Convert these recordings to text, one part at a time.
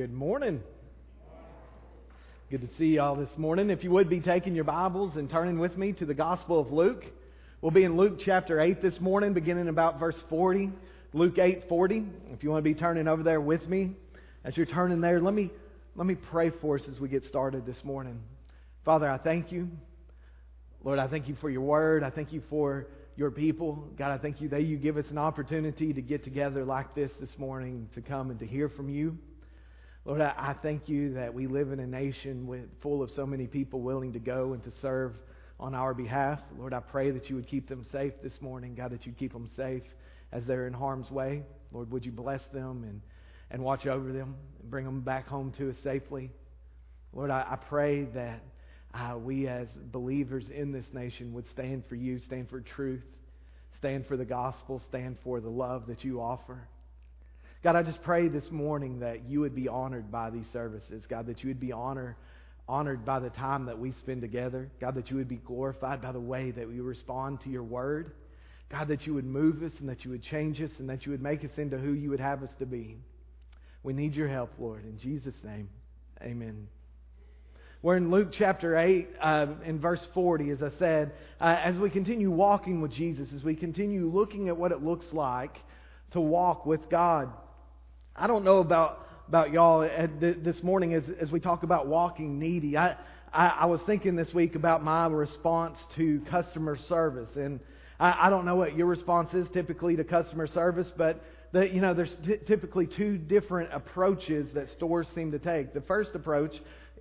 Good morning. Good to see you all this morning. If you would be taking your Bibles and turning with me to the Gospel of Luke. We'll be in Luke chapter 8 this morning, beginning about verse 40. Luke 8 40. If you want to be turning over there with me, as you're turning there, let me, let me pray for us as we get started this morning. Father, I thank you. Lord, I thank you for your word. I thank you for your people. God, I thank you that you give us an opportunity to get together like this this morning to come and to hear from you. Lord, I, thank you that we live in a nation with, full of so many people willing to go and to serve on our behalf. Lord, I pray that you would keep them safe this morning. God, that you'd keep them safe as they're in harm's way. Lord, would you bless them and, and watch over them and bring them back home to us safely? Lord, I, I pray that uh, we as believers in this nation would stand for you, stand for truth, stand for the gospel, stand for the love that you offer. God, I just pray this morning that you would be honored by these services. God, that you would be honor, honored by the time that we spend together. God, that you would be glorified by the way that we respond to your word. God, that you would move us and that you would change us and that you would make us into who you would have us to be. We need your help, Lord. In Jesus' name, amen. We're in Luke chapter 8, uh, in verse 40, as I said, uh, as we continue walking with Jesus, as we continue looking at what it looks like to walk with God. I don't know about, about y'all uh, this morning as, as we talk about walking needy. I, I, I was thinking this week about my response to customer service. And I, I don't know what your response is typically to customer service, but the, you know, there's t- typically two different approaches that stores seem to take. The first approach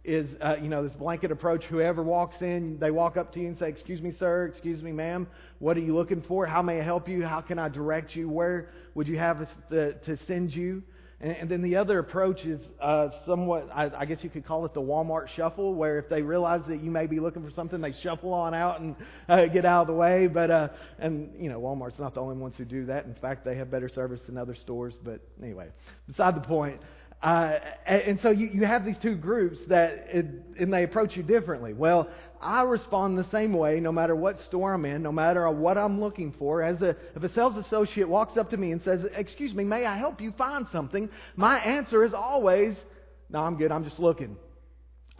is, uh, you know, this blanket approach. Whoever walks in, they walk up to you and say, Excuse me, sir, excuse me, ma'am, what are you looking for? How may I help you? How can I direct you? Where would you have us to, to send you? And, and then the other approach is uh, somewhat, I, I guess you could call it the Walmart shuffle, where if they realize that you may be looking for something, they shuffle on out and uh, get out of the way. But uh, and you know, Walmart's not the only ones who do that. In fact, they have better service than other stores. But anyway, beside the point. Uh, and so you, you have these two groups that, it, and they approach you differently. Well, I respond the same way no matter what store I'm in, no matter what I'm looking for. As a, if a sales associate walks up to me and says, Excuse me, may I help you find something? My answer is always, No, I'm good, I'm just looking.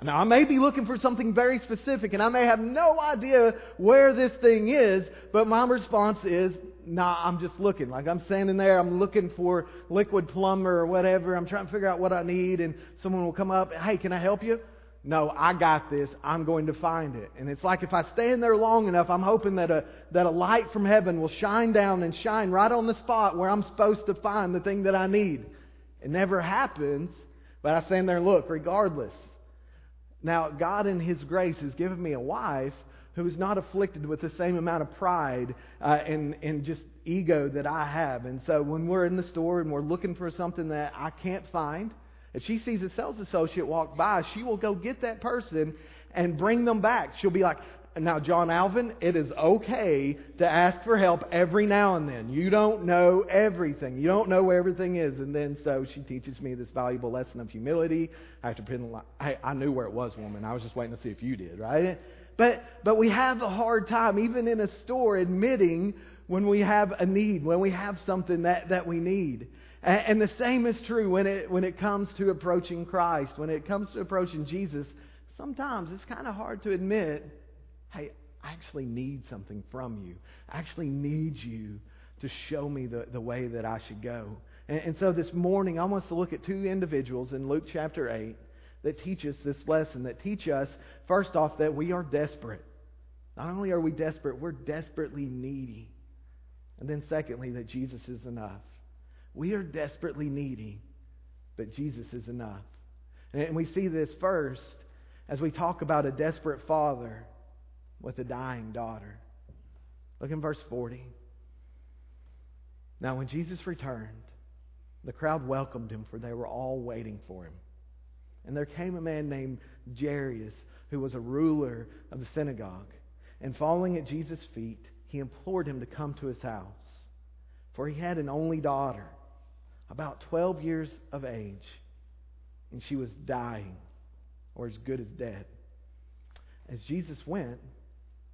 Now, I may be looking for something very specific, and I may have no idea where this thing is, but my response is, nah, I'm just looking. Like I'm standing there, I'm looking for Liquid-Plumr or whatever. I'm trying to figure out what I need, and someone will come up, hey, can I help you? No, I got this. I'm going to find it. And it's like if I stand there long enough, I'm hoping that a, that a light from heaven will shine down and shine right on the spot where I'm supposed to find the thing that I need. It never happens, but I stand there and look regardless. Now, God in His grace has given me a wife who is not afflicted with the same amount of pride uh, and, and just ego that I have. And so when we're in the store and we're looking for something that I can't find, if she sees a sales associate walk by, she will go get that person and bring them back. She'll be like, now, John Alvin, it is okay to ask for help every now and then. You don't know everything. You don't know where everything is. And then so she teaches me this valuable lesson of humility. I have to pretend like, I, I knew where it was, woman. I was just waiting to see if you did, right? But, but we have a hard time, even in a store, admitting when we have a need, when we have something that, that we need. And, the same is true when it, when it comes to approaching Christ, when it comes to approaching Jesus. Sometimes it's kind of hard to admit hey, I actually need something from you. I actually need you to show me the, the way that I should go. And, and so this morning, I want us to look at two individuals in Luke chapter 8 that teach us this lesson, that teach us, first off, that we are desperate. Not only are we desperate, we're desperately needy. And then, secondly, that Jesus is enough. We are desperately needy, but Jesus is enough. And we see this first as we talk about a desperate father with a dying daughter. Look in verse 40. Now, when Jesus returned, the crowd welcomed him, for they were all waiting for him. And there came a man named Jairus, who was a ruler of the synagogue. And falling at Jesus' feet, he implored him to come to his house. For he had an only daughter, about 12 years of age, and she was dying, or as good as dead. As Jesus went,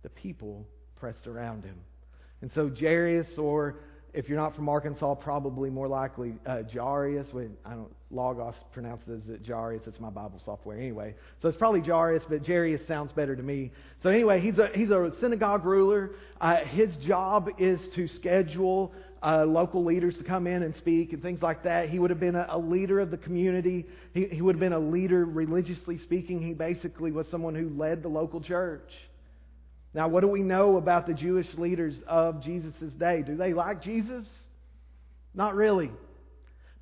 the people pressed around him. And so Jairus, or if you're not from Arkansas, probably more likely uh, Jarius. I don't Logos pronounces it Jarius. It's my Bible software anyway. So it's probably Jarius, but Jarius sounds better to me. So anyway, he's a he's a synagogue ruler. Uh, his job is to schedule uh, local leaders to come in and speak and things like that. He would have been a, a leader of the community. He, he would have been a leader religiously speaking. He basically was someone who led the local church. Now, what do we know about the Jewish leaders of Jesus' day? Do they like Jesus? Not really.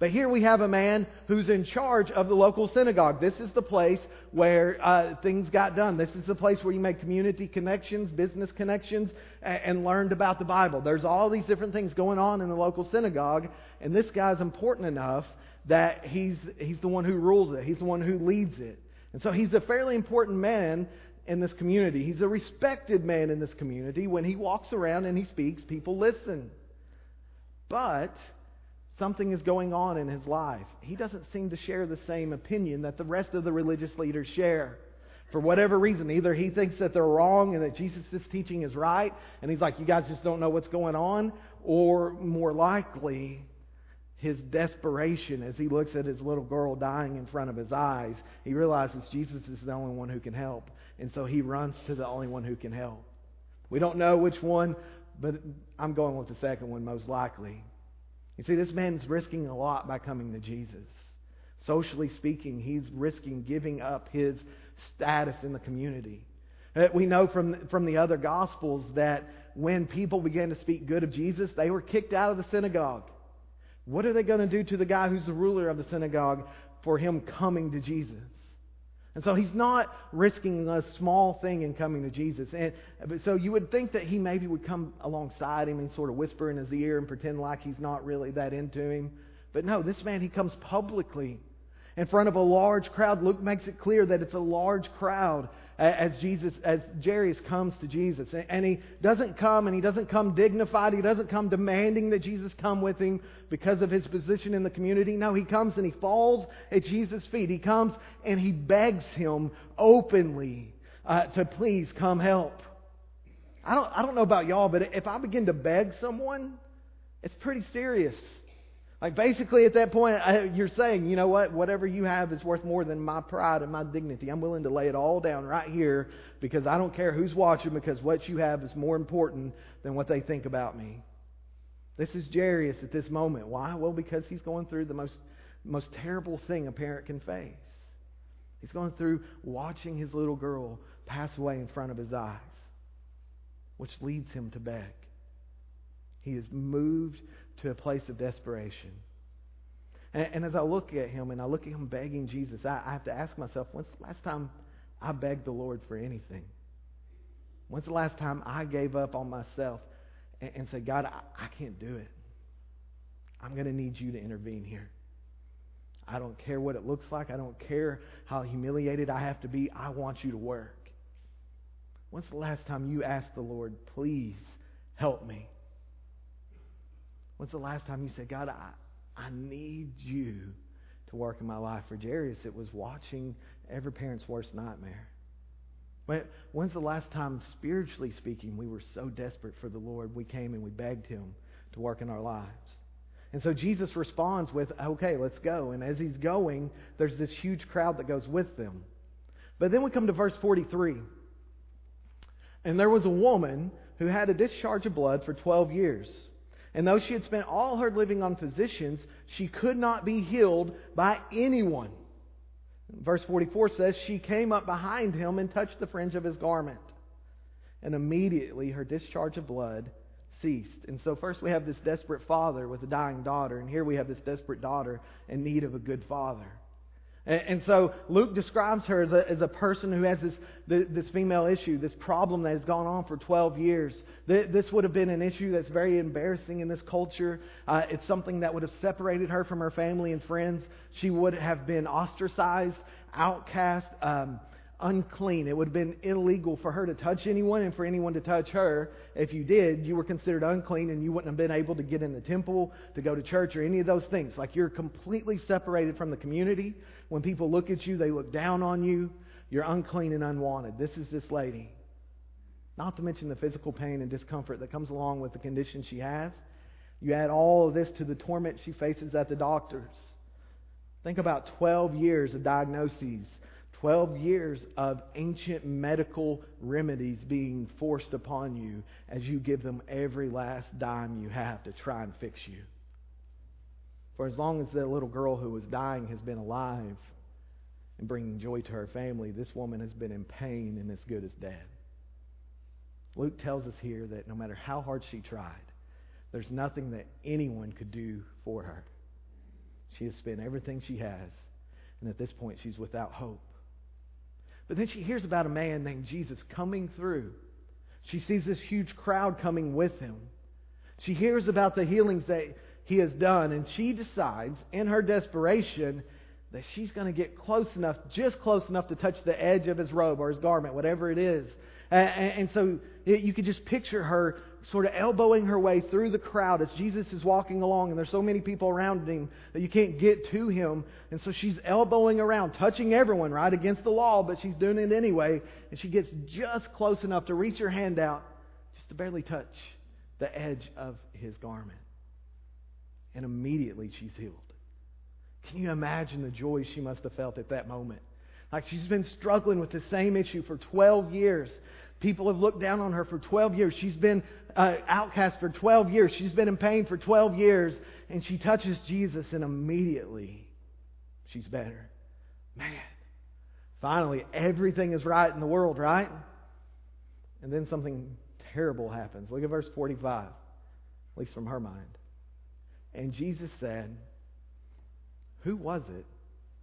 But here we have a man who's in charge of the local synagogue. This is the place where uh, things got done. This is the place where you make community connections, business connections, and, and learned about the Bible. There's all these different things going on in the local synagogue, and this guy's important enough that he's, he's the one who rules it, he's the one who leads it. And so he's a fairly important man in this community. He's a respected man in this community. When he walks around and he speaks, people listen. But something is going on in his life. He doesn't seem to share the same opinion that the rest of the religious leaders share. For whatever reason, either he thinks that they're wrong and that Jesus' teaching is right, and he's like, you guys just don't know what's going on, or more likely, his desperation as he looks at his little girl dying in front of his eyes, he realizes Jesus is the only one who can help. And so he runs to the only one who can help. We don't know which one, but I'm going with the second one most likely. You see, this man's risking a lot by coming to Jesus. Socially speaking, he's risking giving up his status in the community. Uh, we know from, from the other Gospels that when people began to speak good of Jesus, they were kicked out of the synagogue. What are they going to do to the guy who's the ruler of the synagogue for him coming to Jesus? And so he's not risking a small thing in coming to Jesus. And so you would think that he maybe would come alongside him and sort of whisper in his ear and pretend like he's not really that into him. But no, this man, he comes publicly in front of a large crowd. Luke makes it clear that it's a large crowd as Jesus, as Jairus comes to Jesus. And he doesn't come and he doesn't come dignified. He doesn't come demanding that Jesus come with him because of his position in the community. No, he comes and he falls at Jesus' feet. He comes and he begs him openly uh, to please come help. I don't, I don't know about y'all, but if I begin to beg someone, it's pretty serious. Like basically at that point, you're saying, you know what? Whatever you have is worth more than my pride and my dignity. I'm willing to lay it all down right here because I don't care who's watching because what you have is more important than what they think about me. This is Jairus at this moment. Why? Well, because he's going through the most, most terrible thing a parent can face. He's going through watching his little girl pass away in front of his eyes, which leads him to beg. He is moved to a place of desperation. And, and as I look at him and I look at him begging Jesus, I, I have to ask myself, when's the last time I begged the Lord for anything? When's the last time I gave up on myself and, and said, God, I, I can't do it. I'm going to need you to intervene here. I don't care what it looks like. I don't care how humiliated I have to be. I want you to work. When's the last time you asked the Lord, please help me? When's the last time you said, God, I, I need you to work in my life? For Jairus, it was watching every parent's worst nightmare. When, when's the last time, spiritually speaking, we were so desperate for the Lord, we came and we begged Him to work in our lives? And so Jesus responds with, okay, let's go. And as he's going, there's this huge crowd that goes with them. But then we come to verse 43. And there was a woman who had a discharge of blood for 12 years. And though she had spent all her living on physicians, she could not be healed by anyone. Verse 44 says, She came up behind him and touched the fringe of his garment. And immediately her discharge of blood ceased. And so, first we have this desperate father with a dying daughter, and here we have this desperate daughter in need of a good father. And, so Luke describes her as a, as a person who has this, this female issue, this problem that has gone on for 12 years. This would have been an issue that's very embarrassing in this culture. Uh, it's something that would have separated her from her family and friends. She would have been ostracized, outcast. Um, unclean. It would have been illegal for her to touch anyone and for anyone to touch her. If you did, you were considered unclean and you wouldn't have been able to get in the temple, to go to church, or any of those things. Like you're completely separated from the community. When people look at you, they look down on you. You're unclean and unwanted. This is this lady. Not to mention the physical pain and discomfort that comes along with the condition she has. You add all of this to the torment she faces at the doctors. Think about 12 years of diagnoses, 12 years of ancient medical remedies being forced upon you as you give them every last dime you have to try and fix you. For as long as that little girl who was dying has been alive and bringing joy to her family, this woman has been in pain and as good as dead. Luke tells us here that no matter how hard she tried, there's nothing that anyone could do for her. She has spent everything she has, and at this point, she's without hope. But then she hears about a man named Jesus coming through. She sees this huge crowd coming with him. She hears about the healings that he has done, and she decides, in her desperation, that she's going to get close enough, just close enough to touch the edge of his robe or his garment, whatever it is. And, so you could just picture her sort of elbowing her way through the crowd as Jesus is walking along, and there's so many people around him that you can't get to him. And so she's elbowing around, touching everyone, right, against the law, but she's doing it anyway. And she gets just close enough to reach her hand out, just to barely touch the edge of his garment. And immediately she's healed. Can you imagine the joy she must have felt at that moment? Like she's been struggling with the same issue for 12 years. People have looked down on her for 12 years. She's been uh, outcast for 12 years. She's been in pain for 12 years. And she touches Jesus, and immediately she's better. Man, finally, everything is right in the world, right? And then something terrible happens. Look at verse 45, at least from her mind. And Jesus said, Who was it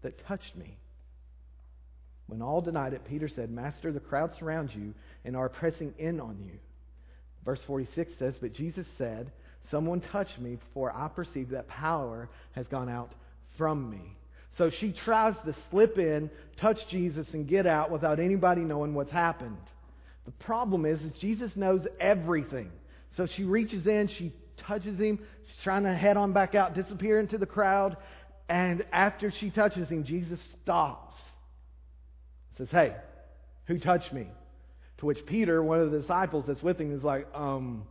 that touched me? When all denied it, Peter said, Master, the crowd surrounds you and are pressing in on you. Verse 46 says, But Jesus said, Someone touched me, for I perceive that power has gone out from me. So she tries to slip in, touch Jesus, and get out without anybody knowing what's happened. The problem is, is Jesus knows everything. So she reaches in, she touches him, she's trying to head on back out, disappear into the crowd, and after she touches him, Jesus stops says, Hey, who touched me? To which Peter, one of the disciples that's with him, is like, Um,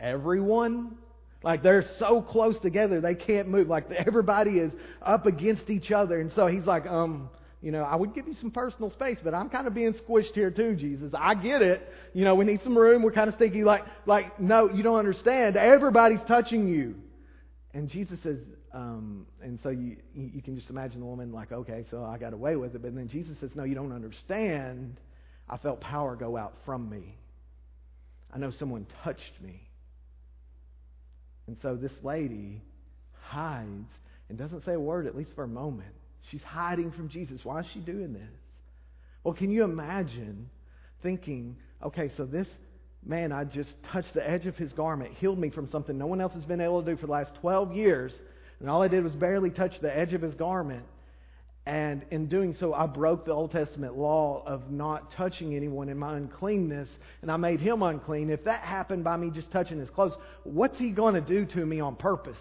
everyone? Like they're so close together, they can't move. Like everybody is up against each other. And so he's like, Um, you know, I would give you some personal space, but I'm kind of being squished here too, Jesus. I get it. You know, we need some room. We're kind of stinky. Like, like, no, you don't understand. Everybody's touching you. And Jesus says, um, and so you, you can just imagine the woman like, okay, so I got away with it. But then Jesus says, no, you don't understand. I felt power go out from me. I know someone touched me. And so this lady hides and doesn't say a word, at least for a moment. She's hiding from Jesus. Why is she doing this? Well, can you imagine thinking, okay, so this man, I just touched the edge of his garment, healed me from something no one else has been able to do for the last 12 years. And all I did was barely touch the edge of his garment. And in doing so, I broke the Old Testament law of not touching anyone in my uncleanness, and I made him unclean. If that happened by me just touching his clothes, what's he going to do to me on purpose?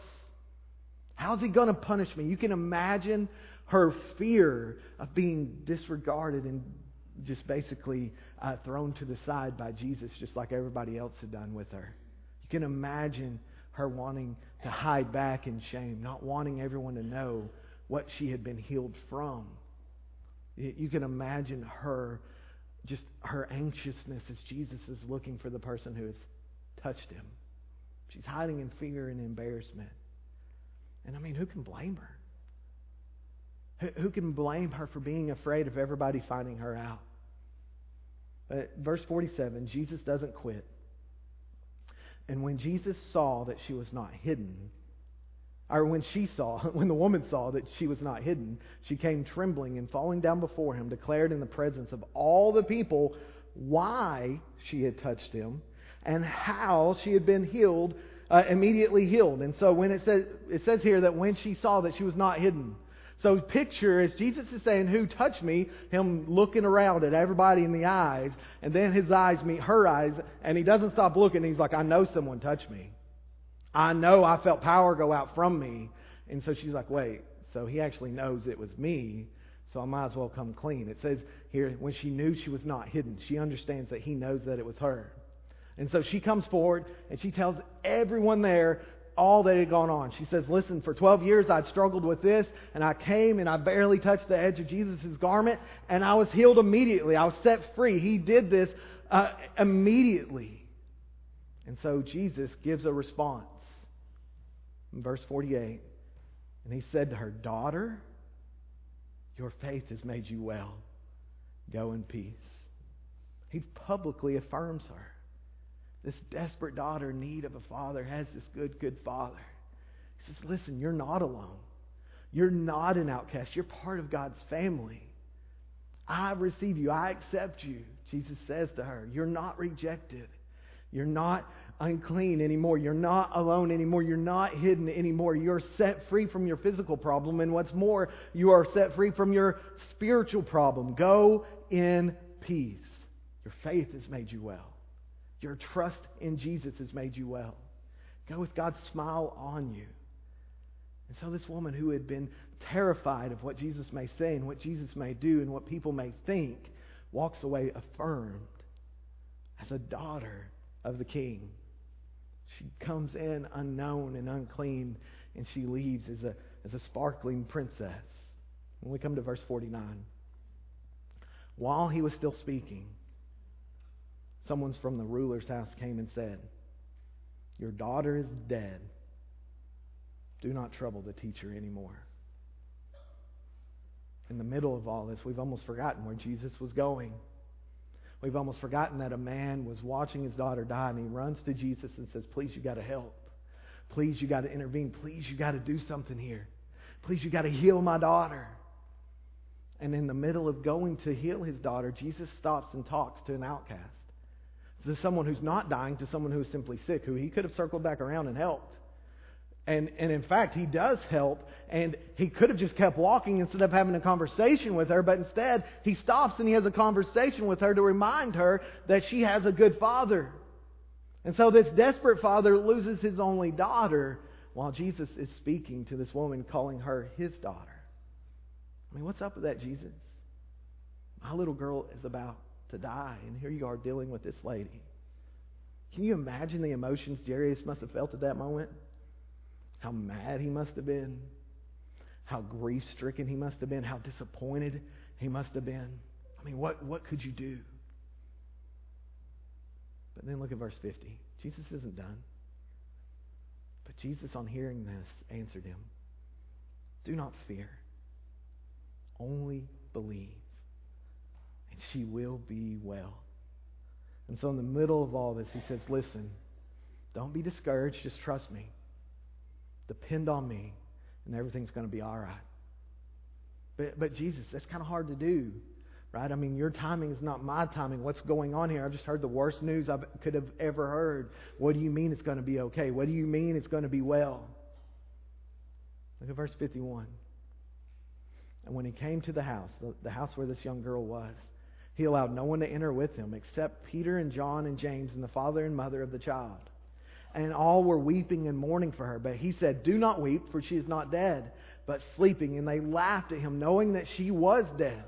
How's he going to punish me? You can imagine her fear of being disregarded and just basically uh, thrown to the side by Jesus, just like everybody else had done with her. You can imagine her wanting to hide back in shame, not wanting everyone to know what she had been healed from. You can imagine her, just her anxiousness as Jesus is looking for the person who has touched him. She's hiding in fear and embarrassment. And I mean, who can blame her? Who can blame her for being afraid of everybody finding her out? But verse 47, Jesus doesn't quit. And when Jesus saw that she was not hidden, or when she saw, when the woman saw that she was not hidden, she came trembling and falling down before him, declared in the presence of all the people why she had touched him and how she had been healed, uh, immediately healed. And so when it says, it says here that when she saw that she was not hidden, so picture as Jesus is saying, Who touched me? Him looking around at everybody in the eyes, and then his eyes meet her eyes, and he doesn't stop looking. He's like, I know someone touched me. I know I felt power go out from me. And so she's like, Wait, so he actually knows it was me, so I might as well come clean. It says here, when she knew she was not hidden, she understands that he knows that it was her. And so she comes forward and she tells everyone there all that had gone on. She says, Listen, for 12 years I'd struggled with this, and I came and I barely touched the edge of Jesus' garment, and I was healed immediately. I was set free. He did this uh, immediately. And so Jesus gives a response in verse 48. And he said to her, Daughter, your faith has made you well. Go in peace. He publicly affirms her. This desperate daughter in need of a father has this good, good father. He says, Listen, you're not alone. You're not an outcast. You're part of God's family. I receive you. I accept you. Jesus says to her, You're not rejected. You're not unclean anymore. You're not alone anymore. You're not hidden anymore. You're set free from your physical problem. And what's more, you are set free from your spiritual problem. Go in peace. Your faith has made you well. Your trust in Jesus has made you well. Go with God's smile on you. And so, this woman who had been terrified of what Jesus may say and what Jesus may do and what people may think walks away affirmed as a daughter of the king. She comes in unknown and unclean, and she leaves as a, as a sparkling princess. When we come to verse 49, while he was still speaking, someone from the ruler's house came and said, Your daughter is dead. Do not trouble the teacher anymore. In the middle of all this, we've almost forgotten where Jesus was going. We've almost forgotten that a man was watching his daughter die and he runs to Jesus and says, Please, you got to help. Please, you got to intervene. Please, you got to do something here. Please, you got to heal my daughter. And in the middle of going to heal his daughter, Jesus stops and talks to an outcast. To someone who's not dying, to someone who's simply sick, who he could have circled back around and helped. And, and in fact, he does help, and he could have just kept walking instead of having a conversation with her, but instead, he stops and he has a conversation with her to remind her that she has a good father. And so this desperate father loses his only daughter while Jesus is speaking to this woman, calling her his daughter. I mean, what's up with that, Jesus? My little girl is about to die, and here you are dealing with this lady. Can you imagine the emotions Jairus must have felt at that moment? how mad he must have been, how grief stricken he must have been, how disappointed he must have been. I mean, what, what could you do? But then look at verse 50. Jesus isn't done. But Jesus, on hearing this, answered him Do not fear, only believe, she will be well. And so, in the middle of all this, he says, Listen, don't be discouraged, just trust me. Depend on me, and everything's going to be all right. But, but Jesus, that's kind of hard to do, right? I mean, your timing is not my timing. What's going on here? I've just heard the worst news I could have ever heard. What do you mean it's going to be okay? What do you mean it's going to be well? Look at verse 51. And when he came to the house, the, the house where this young girl was, he allowed no one to enter with him except Peter and John and James and the father and mother of the child and all were weeping and mourning for her. But he said, Do not weep, for she is not dead, but sleeping. And they laughed at him, knowing that she was dead.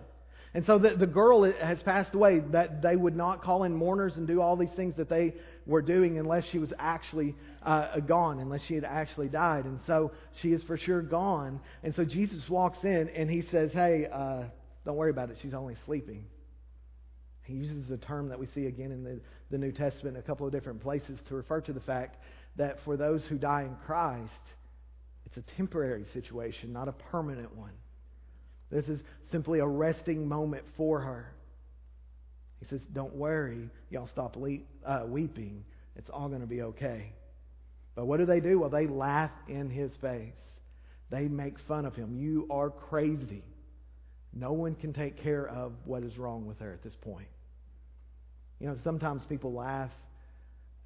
And so the, the girl has passed away, that they would not call in mourners and do all these things that they were doing unless she was actually uh, gone, unless she had actually died. And so she is for sure gone. And so Jesus walks in and he says, Hey, uh, don't worry about it. She's only sleeping. He uses a term that we see again in the, the New Testament a couple of different places to refer to the fact that for those who die in Christ, it's a temporary situation, not a permanent one. This is simply a resting moment for her. He says, Don't worry, y'all stop le- uh, weeping. It's all going to be okay. But what do they do? Well, they laugh in his face. They make fun of him. You are crazy. No one can take care of what is wrong with her at this point. You know, sometimes people laugh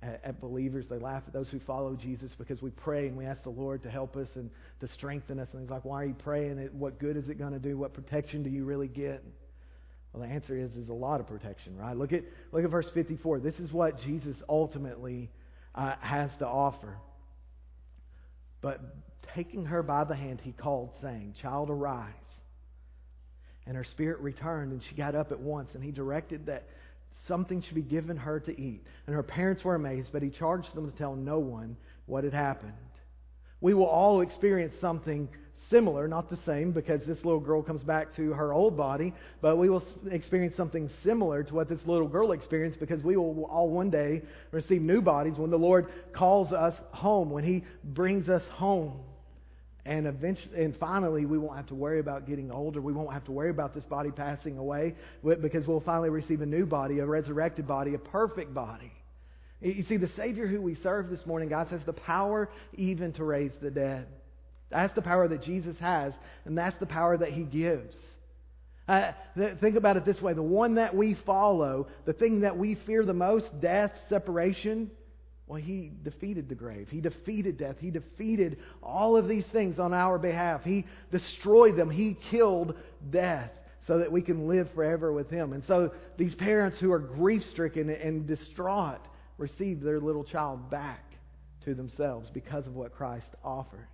at, at, believers. They laugh at those who follow Jesus because we pray and we ask the Lord to help us and to strengthen us. And He's like, why are you praying? What good is it going to do? What protection do you really get? Well, the answer is, is a lot of protection, right? Look at, look at verse 54. This is what Jesus ultimately uh, has to offer. But taking her by the hand, he called, saying, Child, arise. And her spirit returned, and she got up at once. And he directed that something should be given her to eat. And her parents were amazed, but he charged them to tell no one what had happened. We will all experience something similar, not the same, because this little girl comes back to her old body, but we will experience something similar to what this little girl experienced because we will all one day receive new bodies when the Lord calls us home, when He brings us home. And eventually, and finally, we won't have to worry about getting older. We won't have to worry about this body passing away because we'll finally receive a new body, a resurrected body, a perfect body. You see, the Savior who we serve this morning, God, has the power even to raise the dead. That's the power that Jesus has, and that's the power that He gives. Uh, th- think about it this way the one that we follow, the thing that we fear the most, death, separation, well, He defeated the grave. He defeated death. He defeated all of these things on our behalf. He destroyed them. He killed death so that we can live forever with Him. And so these parents who are grief stricken and distraught, receive their little child back to themselves because of what Christ offers.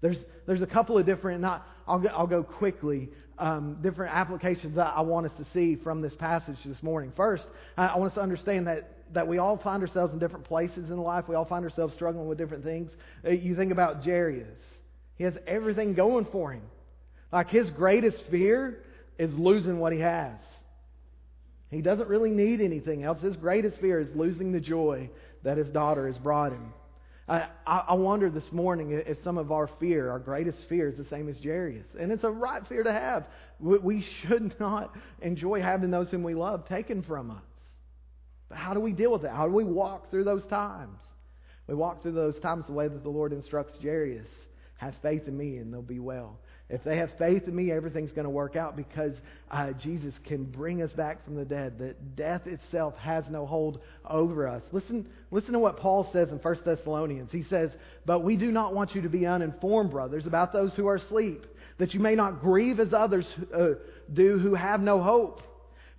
There's, there's a couple of different, not, I'll, go, I'll go quickly, um, different applications I, I, want us to see from this passage this morning. First, I, I want us to understand that, that we all find ourselves in different places in life. We all find ourselves struggling with different things. Uh, you think about Jairus. He has everything going for him. Like his greatest fear is losing what he has. He doesn't really need anything else. His greatest fear is losing the joy that his daughter has brought him. I, I wonder this morning if some of our fear, our greatest fear, is the same as Jairus. And it's a right fear to have. We should not enjoy having those whom we love taken from us. How do we deal with it? How do we walk through those times? We walk through those times the way that the Lord instructs Jairus. Have faith in me and they'll be well. If they have faith in me, everything's going to work out because uh, Jesus can bring us back from the dead. That death itself has no hold over us. Listen, listen to what Paul says in 1 Thessalonians. He says, But we do not want you to be uninformed, brothers, about those who are asleep, that you may not grieve as others uh, do who have no hope.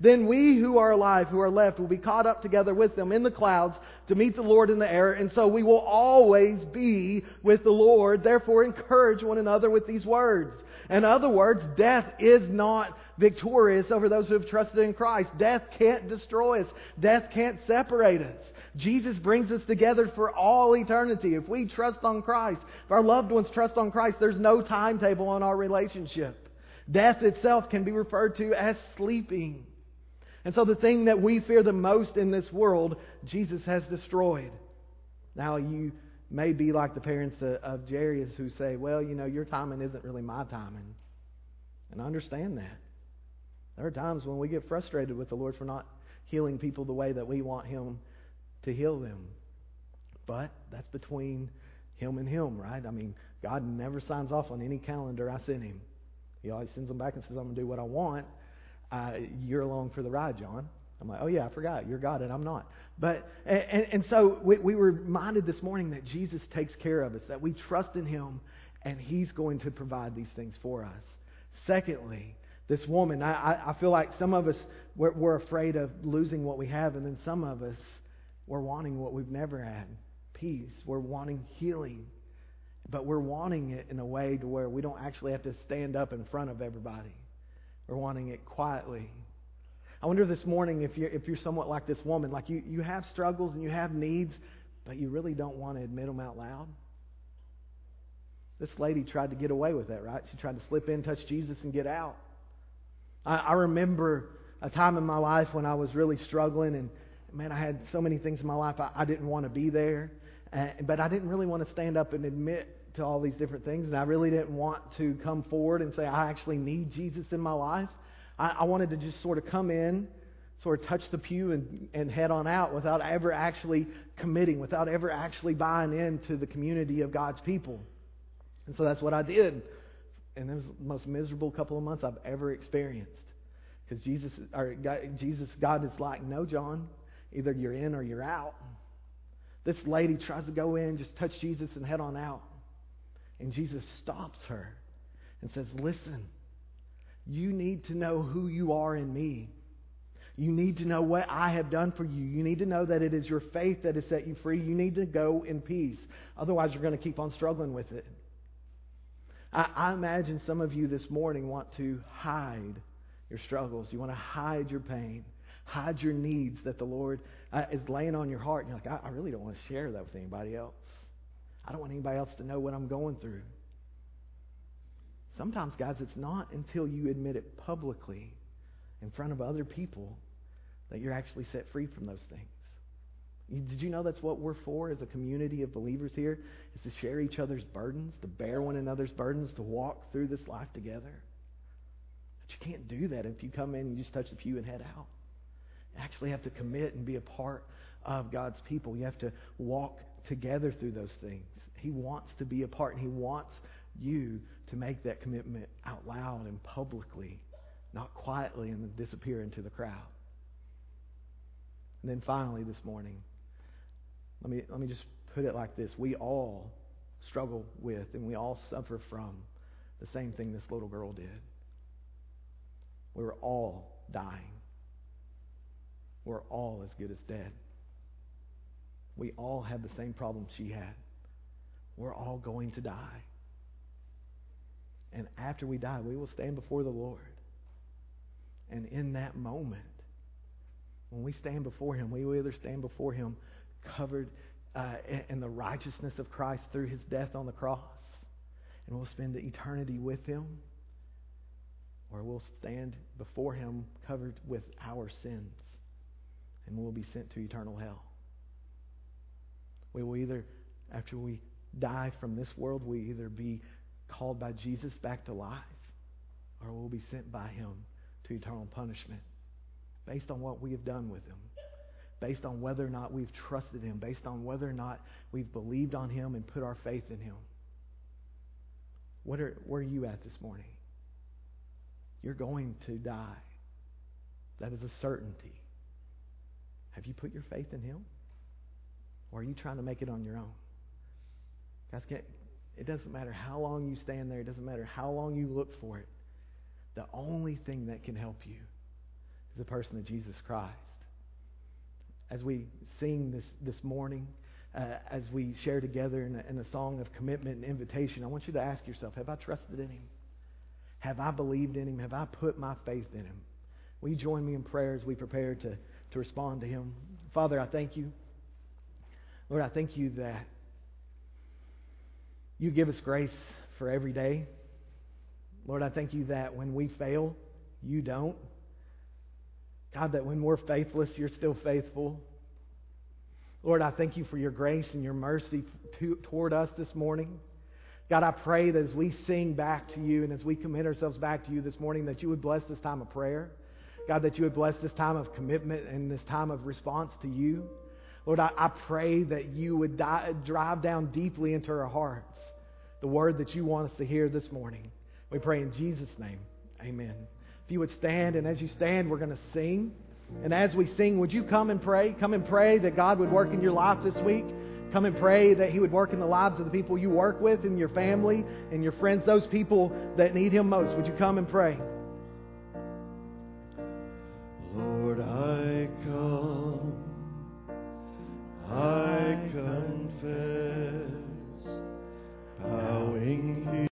Then we who are alive, who are left, will be caught up together with them in the clouds to meet the Lord in the air, and so we will always be with the Lord. Therefore, encourage one another with these words. In other words, death is not victorious over those who have trusted in Christ. Death can't destroy us. Death can't separate us. Jesus brings us together for all eternity. If we trust on Christ, if our loved ones trust on Christ, there's no timetable on our relationship. Death itself can be referred to as sleeping. And so the thing that we fear the most in this world, Jesus has destroyed. Now you may be like the parents of Jairus who say, well, you know, your timing isn't really my timing. And I understand that. There are times when we get frustrated with the Lord for not healing people the way that we want Him to heal them. But that's between Him and Him, right? I mean, God never signs off on any calendar I send Him. He always sends them back and says, I'm going to do what I want. Uh, you're along for the ride, John. I'm like, oh yeah, I forgot. You're God and I'm not. But and, and so we, we were reminded this morning that Jesus takes care of us, that we trust in Him, and He's going to provide these things for us. Secondly, this woman, I, I feel like some of us we're, we're afraid of losing what we have, and then some of us we're wanting what we've never had, peace. We're wanting healing, but we're wanting it in a way to where we don't actually have to stand up in front of everybody. We're wanting it quietly I wonder this morning if you're, if you're somewhat like this woman, like you, you have struggles and you have needs, but you really don't want to admit them out loud. This lady tried to get away with that, right? She tried to slip in, touch Jesus, and get out. I, I remember a time in my life when I was really struggling, and man, I had so many things in my life I, I didn't want to be there, uh, but I didn't really want to stand up and admit to all these different things, and I really didn't want to come forward and say I actually need Jesus in my life. I, I wanted to just sort of come in, sort of touch the pew and, and head on out without ever actually committing, without ever actually buying into the community of God's people. And so that's what I did. And it was the most miserable couple of months I've ever experienced. Because Jesus, or Jesus, God is like, no, John, either you're in or you're out. This lady tries to go in, just touch Jesus, and head on out. And Jesus stops her and says, Listen, you need to know who you are in me. You need to know what I have done for you. You need to know that it is your faith that has set you free. You need to go in peace. Otherwise, you're going to keep on struggling with it. I, I imagine some of you this morning want to hide your struggles. You want to hide your pain, hide your needs that the Lord uh, is laying on your heart. And you're like, I, I really don't want to share that with anybody else. I don't want anybody else to know what I'm going through. Sometimes, guys, it's not until you admit it publicly in front of other people that you're actually set free from those things. Did you know that's what we're for as a community of believers here? Is to share each other's burdens, to bear one another's burdens, to walk through this life together. But you can't do that if you come in and you just touch the pew and head out. You actually have to commit and be a part of God's people. You have to walk together through those things. He wants to be a part, and He wants you to make that commitment out loud and publicly, not quietly and disappear into the crowd. And then finally, this morning, let me, let me just put it like this. We all struggle with and we all suffer from the same thing this little girl did. We were all dying. We're all as good as dead. We all have the same problem she had. We're all going to die. And after we die, we will stand before the Lord. And in that moment, when we stand before Him, we will either stand before Him covered uh, in the righteousness of Christ through His death on the cross, and we'll spend eternity with Him, or we'll stand before Him covered with our sins, and we'll be sent to eternal hell. We will either, after we die from this world, we either be called by Jesus back to life, or we'll be sent by Him to eternal punishment based on what we have done with Him, based on whether or not we've trusted Him, based on whether or not we've believed on Him and put our faith in Him. What are, where are you at this morning? You're going to die. That is a certainty. Have you put your faith in Him? Or are you trying to make it on your own? Guys, it doesn't matter how long you stand there, it doesn't matter how long you look for it. The only thing that can help you is the person of Jesus Christ. As we sing this, this morning, uh, as we share together in a, in a song of commitment and invitation, I want you to ask yourself Have I trusted in Him? Have I believed in Him? Have I put my faith in Him? Will you join me in prayer as we prepare to, to respond to Him? Father, I thank you. Lord, I thank you that you give us grace for every day. Lord, I thank you that when we fail, you don't. God, that when we're faithless, you're still faithful. Lord, I thank you for your grace and your mercy to, toward us this morning. God, I pray that as we sing back to you and as we commit ourselves back to you this morning, that you would bless this time of prayer. God, that you would bless this time of commitment and this time of response to you. Lord, I, I pray that you would drive down deeply into our hearts the word that you want us to hear this morning. We pray in Jesus' name. Amen. If you would stand, and as you stand, we're going to sing. And as we sing, would you come and pray? Come and pray that God would work in your life this week. Come and pray that He would work in the lives of the people you work with, in your family, and your friends, those people that need Him most. Would you come and pray?